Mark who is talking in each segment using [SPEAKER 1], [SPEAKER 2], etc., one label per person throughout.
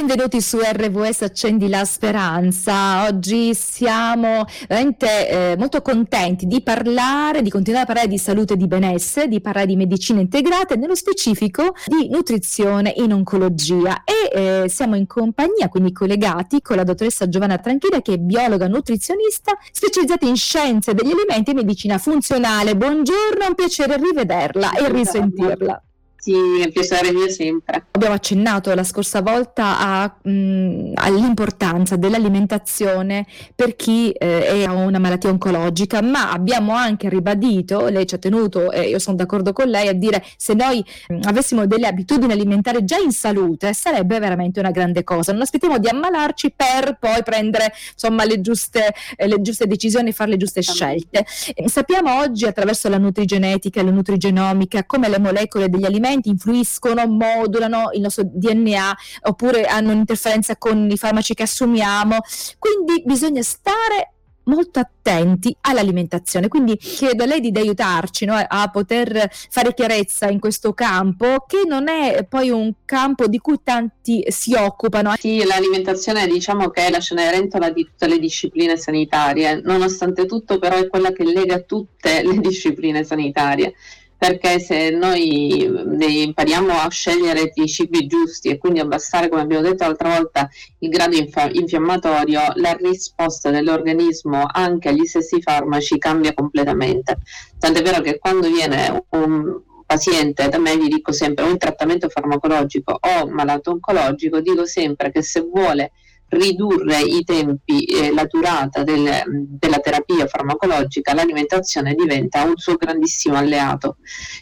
[SPEAKER 1] Benvenuti su RVS Accendi la Speranza. Oggi siamo veramente eh, molto contenti di parlare, di continuare a parlare di salute e di benessere, di parlare di medicina integrata e nello specifico di nutrizione in oncologia. E eh, siamo in compagnia, quindi collegati con la dottoressa Giovanna Tranchilla che è biologa nutrizionista specializzata in scienze degli alimenti e medicina funzionale. Buongiorno, è un piacere rivederla e risentirla.
[SPEAKER 2] Sì, è piacere mio sempre.
[SPEAKER 1] Abbiamo accennato la scorsa volta a, mh, all'importanza dell'alimentazione per chi eh, ha una malattia oncologica, ma abbiamo anche ribadito, lei ci ha tenuto e io sono d'accordo con lei, a dire se noi mh, avessimo delle abitudini alimentari già in salute sarebbe veramente una grande cosa. Non aspettiamo di ammalarci per poi prendere insomma, le, giuste, eh, le giuste decisioni e fare le giuste scelte. E sappiamo oggi attraverso la nutrigenetica e la nutrigenomica come le molecole degli alimenti alimenti influiscono, modulano il nostro DNA oppure hanno un'interferenza con i farmaci che assumiamo. Quindi bisogna stare molto attenti all'alimentazione. Quindi chiedo a lei di, aiutarci no, a poter fare chiarezza in questo campo, che non è poi un campo di cui tanti si occupano.
[SPEAKER 2] Sì, l'alimentazione diciamo che è la cenerentola di tutte le discipline sanitarie, nonostante tutto però è quella che lega tutte le discipline sanitarie perché se noi impariamo a scegliere i cibi giusti e quindi abbassare, come abbiamo detto l'altra volta, il grado inf- infiammatorio, la risposta dell'organismo anche agli stessi farmaci cambia completamente. Tant'è vero che quando viene un paziente da me gli dico sempre o in trattamento farmacologico o malato oncologico, dico sempre che se vuole ridurre i tempi e la durata del, della terapia farmacologica, l'alimentazione diventa un suo grandissimo alleato.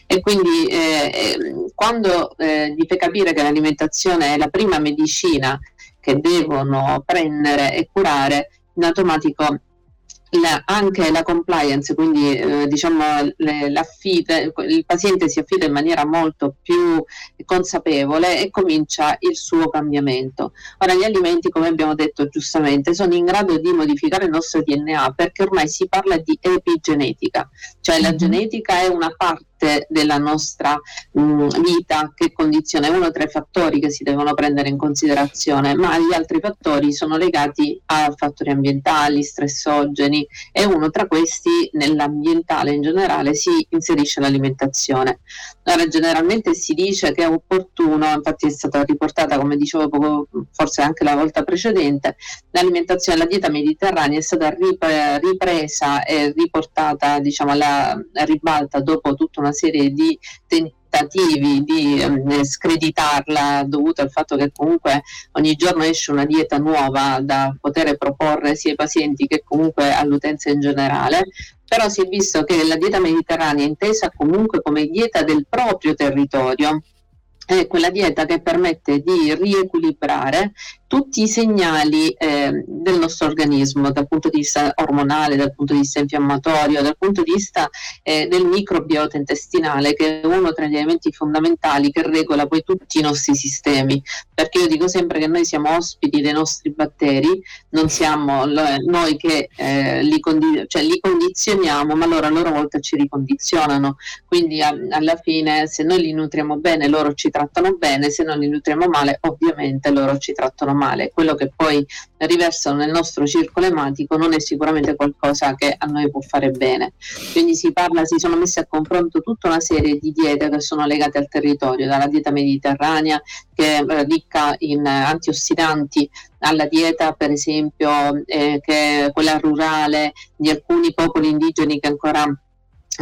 [SPEAKER 2] E quindi eh, quando eh, gli fai capire che l'alimentazione è la prima medicina che devono prendere e curare, in automatico la, anche la compliance, quindi eh, diciamo le, il paziente si affida in maniera molto più consapevole e comincia il suo cambiamento. Ora gli alimenti, come abbiamo detto giustamente, sono in grado di modificare il nostro DNA perché ormai si parla di epigenetica, cioè la mm-hmm. genetica è una parte parte della nostra mh, mm, vita che condiziona, è uno tra i fattori che si devono prendere in considerazione, ma gli altri fattori sono legati a fattori ambientali, stressogeni e uno tra questi nell'ambientale in generale si inserisce l'alimentazione. Allora, generalmente si dice che è opportuno, infatti è stata riportata come dicevo poco, forse anche la volta precedente, l'alimentazione, la dieta mediterranea è stata ripresa e riportata diciamo alla ribalta dopo tutta una una serie di tentativi di um, screditarla dovuto al fatto che comunque ogni giorno esce una dieta nuova da poter proporre sia ai pazienti che comunque all'utenza in generale. Però si è visto che la dieta mediterranea intesa comunque come dieta del proprio territorio è quella dieta che permette di riequilibrare tutti i segnali eh, del nostro organismo dal punto di vista ormonale, dal punto di vista infiammatorio, dal punto di vista eh, del microbiota intestinale che è uno tra gli elementi fondamentali che regola poi tutti i nostri sistemi. Perché io dico sempre che noi siamo ospiti dei nostri batteri non siamo noi che eh, li, condi- cioè, li, condizioniamo ma loro a loro volta ci ricondizionano. Quindi a- alla fine se noi li nutriamo bene loro ci trattano bene se non li nutriamo male ovviamente loro ci trattano male, quello che poi riversano nel nostro circolo ematico non è sicuramente qualcosa che a noi può fare bene. Quindi si parla, si sono messe a confronto tutta una serie di diete che sono legate al territorio, dalla dieta mediterranea che è ricca in antiossidanti alla dieta per esempio eh, che quella rurale di alcuni popoli indigeni che ancora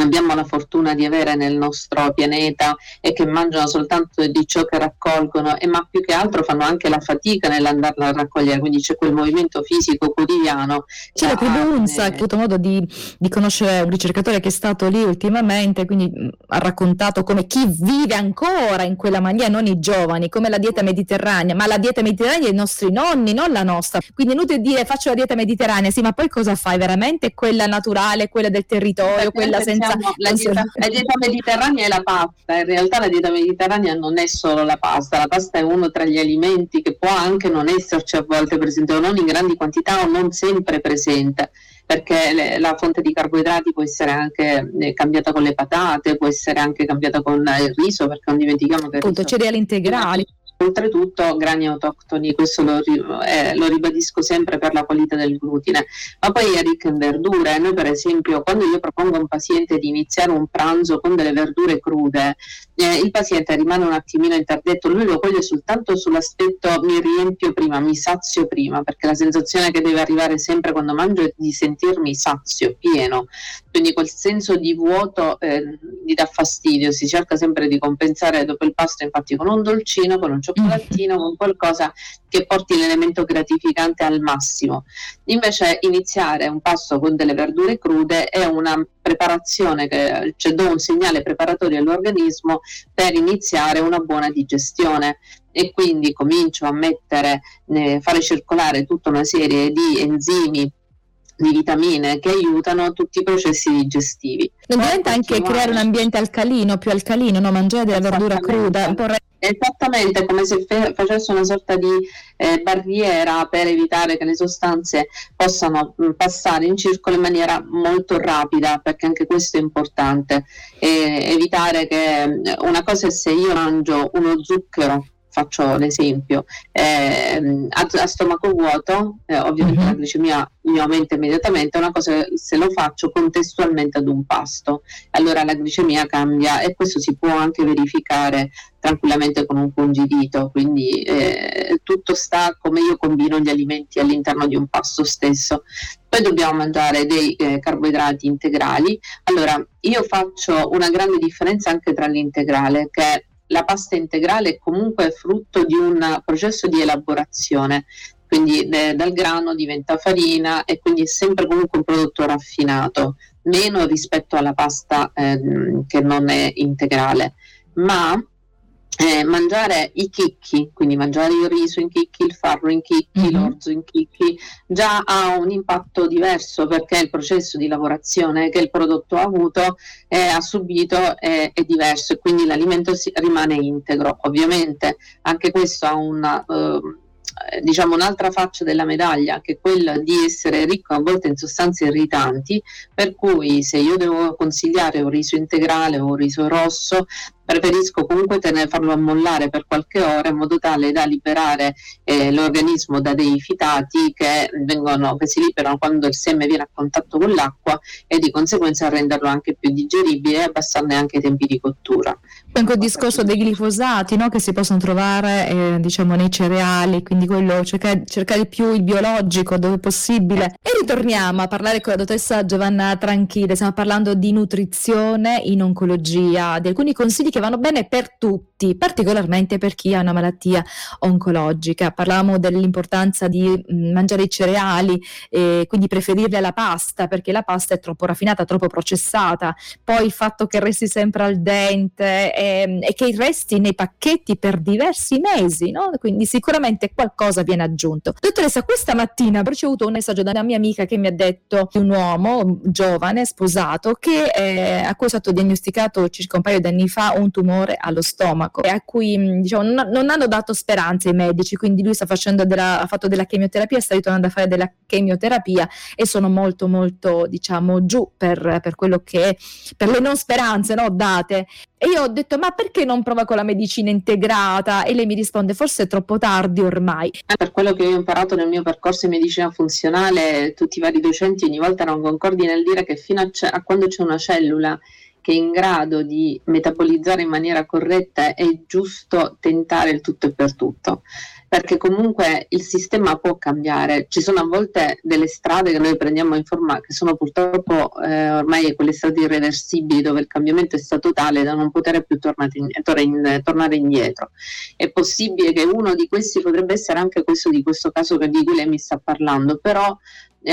[SPEAKER 2] abbiamo la fortuna di avere nel nostro pianeta e che mangiano soltanto di ciò che raccolgono e ma più che altro fanno anche la fatica nell'andarla a raccogliere. Quindi c'è quel movimento fisico quotidiano
[SPEAKER 1] c'è la tribu UNSA che ho avuto modo di, di, conoscere un ricercatore che è stato lì ultimamente quindi mh, ha raccontato come chi vive ancora in quella maniera non i giovani come la dieta mediterranea ma la dieta mediterranea dei nostri nonni non la nostra. Quindi è inutile dire faccio la dieta mediterranea sì ma poi cosa fai? Veramente quella naturale quella del territorio quella senza
[SPEAKER 2] diciamo, la, dieta, la, dieta, mediterranea è la pasta, in realtà la dieta mediterranea non è solo la pasta, la pasta è uno tra gli alimenti che può anche non esserci a volte presente o non in grandi quantità o non sempre presente perché le, la fonte di carboidrati può essere anche eh, cambiata con le patate, può essere anche cambiata con il riso, perché non dimentichiamo che
[SPEAKER 1] appunto cereali integrali
[SPEAKER 2] oltretutto grani autoctoni, questo lo, eh, lo, ribadisco sempre per la qualità del glutine, ma poi è ricca in verdure. Noi per esempio quando io propongo a un paziente di iniziare un pranzo con delle verdure crude, eh, il paziente rimane un attimino interdetto, lui lo coglie soltanto sull'aspetto mi riempio prima, mi sazio prima, perché la sensazione che deve arrivare sempre quando mangio è di sentirmi sazio, pieno, quindi quel senso di vuoto eh, gli dà fastidio, si cerca sempre di compensare dopo il pasto infatti con un dolcino, con un cioccolatino, con qualcosa che porti l'elemento gratificante al massimo. Invece iniziare un pasto con delle verdure crude è una preparazione che cioè do un segnale preparatorio all'organismo per iniziare una buona digestione e quindi comincio a mettere, eh, fare circolare tutta una serie di enzimi di vitamine che aiutano tutti i processi digestivi.
[SPEAKER 1] Non diventa anche creare un ambiente alcalino, più alcalino, no? mangiare della verdura cruda, un po'
[SPEAKER 2] Esattamente come se fe- facesse una sorta di eh, barriera per evitare che le sostanze possano mh, passare in circolo in maniera molto rapida, perché anche questo è importante. E evitare che una cosa è se io mangio uno zucchero faccio l'esempio, eh, a, a, stomaco vuoto, eh, ovviamente mm-hmm. la glicemia mi aumenta immediatamente, una cosa se lo faccio contestualmente ad un pasto, allora la glicemia cambia e questo si può anche verificare tranquillamente con un pungidito, quindi eh, tutto sta come io combino gli alimenti all'interno di un pasto stesso. Poi dobbiamo mangiare dei eh, carboidrati integrali. Allora, io faccio una grande differenza anche tra l'integrale, che è la pasta integrale è comunque frutto di un processo di elaborazione, quindi de, dal grano diventa farina e quindi è sempre comunque un prodotto raffinato, meno rispetto alla pasta eh, che non è integrale, ma eh, mangiare i chicchi, quindi mangiare il riso in chicchi, il farro in chicchi, mm-hmm. l'orzo in chicchi, già ha un impatto diverso perché il processo di lavorazione che il prodotto ha avuto, eh, ha subito, è, è, diverso e quindi l'alimento si, rimane integro. Ovviamente anche questo ha una... Uh, diciamo un'altra faccia della medaglia che è quella di essere ricco a volte in sostanze irritanti per cui se io devo consigliare un riso integrale o un riso rosso preferisco comunque tenere, farlo ammollare per qualche ora in modo tale da liberare eh, l'organismo da dei fitati che, vengono, che si liberano quando il seme viene a contatto con l'acqua e di conseguenza renderlo anche più digeribile e abbassarne anche i tempi di cottura.
[SPEAKER 1] Anche il discorso dei glifosati no? che si possono trovare eh, diciamo, nei cereali, quindi quello cercare, cercare più il biologico dove possibile. E ritorniamo a parlare con la dottoressa Giovanna Tranchide, stiamo parlando di nutrizione in oncologia, di alcuni consigli che che vanno bene per tutti, particolarmente per chi ha una malattia oncologica. Parlavamo dell'importanza di mh, mangiare i cereali, e quindi preferirle alla pasta, perché la pasta è troppo raffinata, troppo processata. Poi il fatto che resti sempre al dente e, ehm, e che resti nei pacchetti per diversi mesi, no? quindi sicuramente qualcosa viene aggiunto. Dottoressa, questa mattina ho ricevuto un messaggio da una mia amica che mi ha detto di un uomo giovane, sposato, che eh, a cui è stato diagnosticato circa un paio di anni fa un un tumore allo stomaco e a cui diciamo, non, non, hanno dato speranze i medici, quindi lui della, ha fatto della chemioterapia, sta ritornando a fare della chemioterapia e sono molto molto diciamo giù per, per quello che per le non speranze no, date e io ho detto, ma perché non prova con la medicina integrata? E lei mi risponde, forse è troppo tardi ormai.
[SPEAKER 2] Per quello che ho imparato nel mio percorso in medicina funzionale, tutti i vari docenti ogni volta erano concordi nel dire che fino a, c- a quando c'è una cellula che è in grado di metabolizzare in maniera corretta è giusto tentare il tutto e per tutto, perché comunque il sistema può cambiare. Ci sono a volte delle strade che noi prendiamo in forma che sono purtroppo eh, ormai quelle strade irreversibili dove il cambiamento è stato tale da non poter più in, tornare indietro. È possibile che uno di questi potrebbe essere anche questo di questo caso di cui lei mi sta parlando, però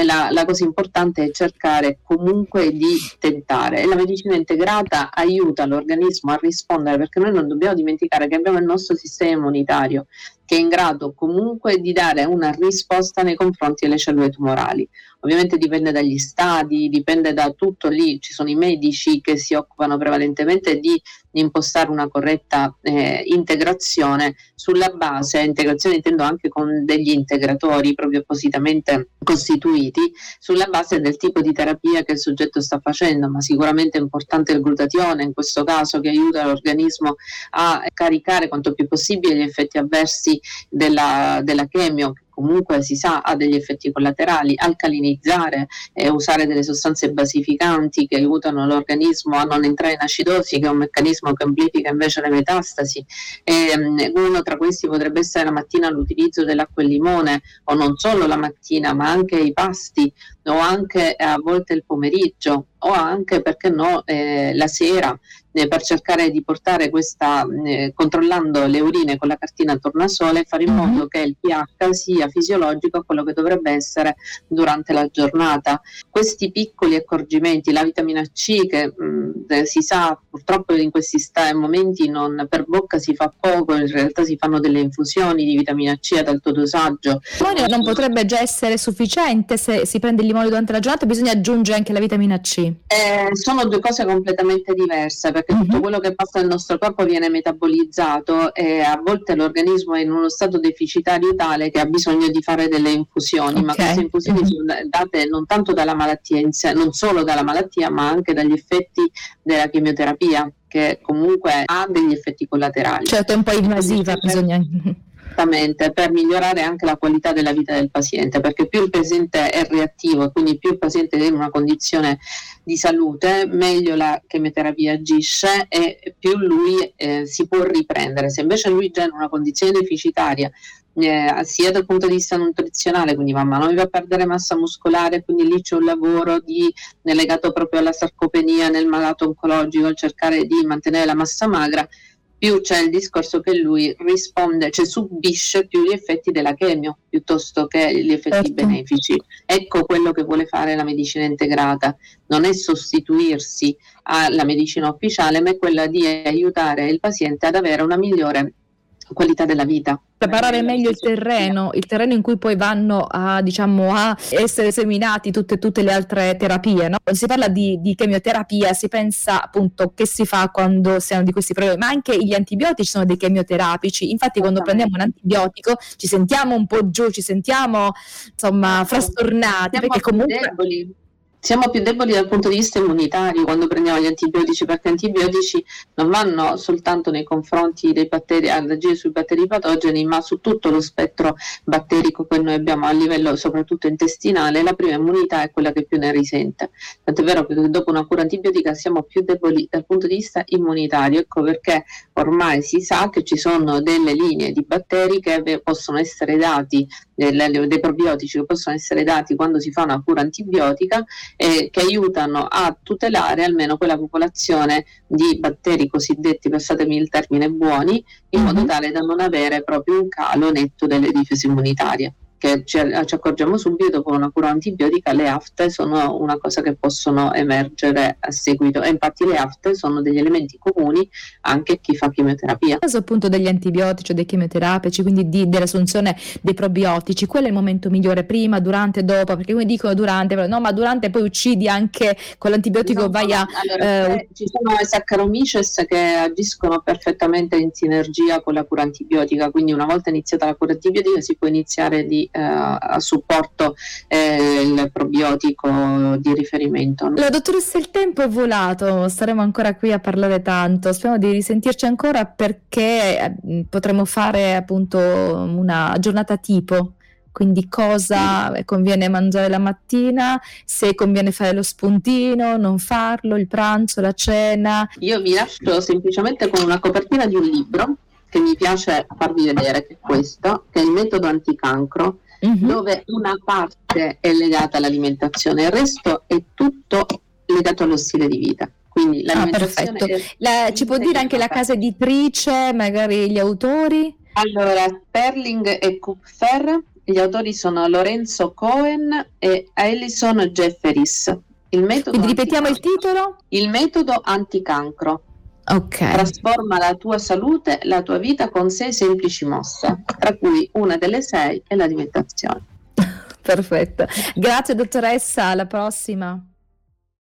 [SPEAKER 2] la, la, cosa importante è cercare comunque di tentare e la medicina integrata aiuta l'organismo a rispondere perché noi non dobbiamo dimenticare che abbiamo il nostro sistema immunitario che è in grado comunque di dare una risposta nei confronti delle cellule tumorali. Ovviamente dipende dagli stadi, dipende da tutto lì, ci sono i medici che si occupano prevalentemente di impostare una corretta eh, integrazione sulla base, integrazione intendo anche con degli integratori proprio appositamente costituiti, sulla base del tipo di terapia che il soggetto sta facendo, ma sicuramente è importante il glutatione in questo caso che aiuta l'organismo a caricare quanto più possibile gli effetti avversi della, della chemio comunque si sa ha degli effetti collaterali, alcalinizzare e usare delle sostanze basificanti che aiutano l'organismo a non entrare in acidosi, che è un meccanismo che amplifica invece le metastasi. E, um, uno tra questi potrebbe essere la mattina l'utilizzo dell'acqua e limone, o non solo la mattina, ma anche i pasti, o anche a volte il pomeriggio, o anche, perché no, eh, la sera eh, per cercare di portare questa, eh, controllando le urine con la cartina tornasole, fare in mm-hmm. modo che il pH sia fisiologico a quello che dovrebbe essere durante la giornata. Questi piccoli accorgimenti, la vitamina C che mh, mm, eh, si sa purtroppo in questi sta- momenti non, per bocca si fa poco, in realtà si fanno delle infusioni di vitamina C ad alto dosaggio.
[SPEAKER 1] Il non potrebbe già essere sufficiente se si prende il limone durante la giornata, bisogna aggiungere anche la vitamina C.
[SPEAKER 2] Eh, sono due cose completamente diverse perché mm-hmm. tutto quello che passa nel nostro corpo viene metabolizzato e a volte l'organismo è in uno stato deficitario tale che ha bisogno di fare delle infusioni, okay. ma queste infusioni mm-hmm. sono date non tanto dalla malattia in sé, non solo dalla malattia, ma anche dagli effetti della chemioterapia che comunque ha degli effetti collaterali.
[SPEAKER 1] Certo, è un po' invasiva, bisogna
[SPEAKER 2] Esattamente, per migliorare anche la qualità della vita del paziente, perché più il paziente è reattivo, quindi più il paziente è in una condizione di salute, meglio la chemioterapia agisce e più lui eh, si può riprendere. Se invece lui già in una condizione deficitaria, eh, sia dal punto di vista nutrizionale, quindi man mano va a perdere massa muscolare, quindi lì c'è un lavoro di, legato proprio alla sarcopenia nel malato oncologico, cercare di mantenere la massa magra più c'è il discorso che lui risponde, cioè subisce più gli effetti della chemio piuttosto che gli effetti certo. benefici. Ecco quello che vuole fare la medicina integrata, non è sostituirsi alla medicina ufficiale, ma è quella di aiutare il paziente ad avere una migliore qualità della vita.
[SPEAKER 1] Preparare meglio il terreno, il terreno in cui poi vanno a, diciamo, a essere seminati tutte, tutte le altre terapie. No? Quando si parla di, di, chemioterapia si pensa appunto che si fa quando si hanno di questi problemi, ma anche gli antibiotici sono dei chemioterapici. Infatti quando prendiamo un antibiotico ci sentiamo un po' giù, ci sentiamo insomma frastornati
[SPEAKER 2] perché comunque... Deboli siamo più deboli dal punto di vista immunitario quando prendiamo gli antibiotici, perché antibiotici non vanno soltanto nei confronti dei batteri, ad agire sui batteri patogeni, ma su tutto lo spettro batterico che noi abbiamo a livello soprattutto intestinale. La prima immunità è quella che più ne risente. Tant'è vero che dopo una cura antibiotica siamo più deboli dal punto di vista immunitario. Ecco perché ormai si sa che ci sono delle linee di batteri che possono essere dati, dei probiotici che possono essere dati quando si fa una cura antibiotica eh, che aiutano a tutelare almeno quella popolazione di batteri cosiddetti, passatemi il termine, buoni, in mm-hmm. modo tale da non avere proprio un calo netto delle difese immunitarie che ci, ci, accorgiamo subito con una cura antibiotica, le afte sono una cosa che possono emergere a seguito e infatti le afte sono degli elementi comuni anche a chi fa chemioterapia. Nel
[SPEAKER 1] caso appunto degli antibiotici o dei chemioterapici, quindi di, dell'assunzione dei probiotici, qual è il momento migliore? Prima, durante, dopo? Perché come dicono durante, no ma durante poi uccidi anche con l'antibiotico no, vai a...
[SPEAKER 2] Allora, eh, ci sono le Saccharomyces che agiscono perfettamente in sinergia con la cura antibiotica, quindi una volta iniziata la cura antibiotica si può iniziare di eh, a supporto eh, il probiotico di riferimento.
[SPEAKER 1] La dottoressa, il tempo è volato, staremo ancora qui a parlare tanto, speriamo di risentirci ancora perché eh, potremo fare appunto una giornata tipo quindi cosa conviene mangiare la mattina, se conviene fare lo spuntino, non farlo, il pranzo, la cena.
[SPEAKER 2] Io vi lascio semplicemente con una copertina di un libro che mi piace farvi vedere, che è questo, che è il metodo anticancro, mm-hmm. dove una parte è legata all'alimentazione, il resto è tutto legato allo stile di vita. Quindi
[SPEAKER 1] ah, l'alimentazione ah, la, ci può dire anche la casa editrice, magari gli autori?
[SPEAKER 2] Allora, Sperling e Kupfer, gli autori sono Lorenzo Cohen e Alison Jefferies.
[SPEAKER 1] Il metodo Quindi ripetiamo il titolo?
[SPEAKER 2] Il metodo anticancro. Okay. Trasforma la tua salute, la tua vita con sei semplici mosse, tra cui una delle sei è l'alimentazione.
[SPEAKER 1] Perfetto. Grazie dottoressa, alla prossima.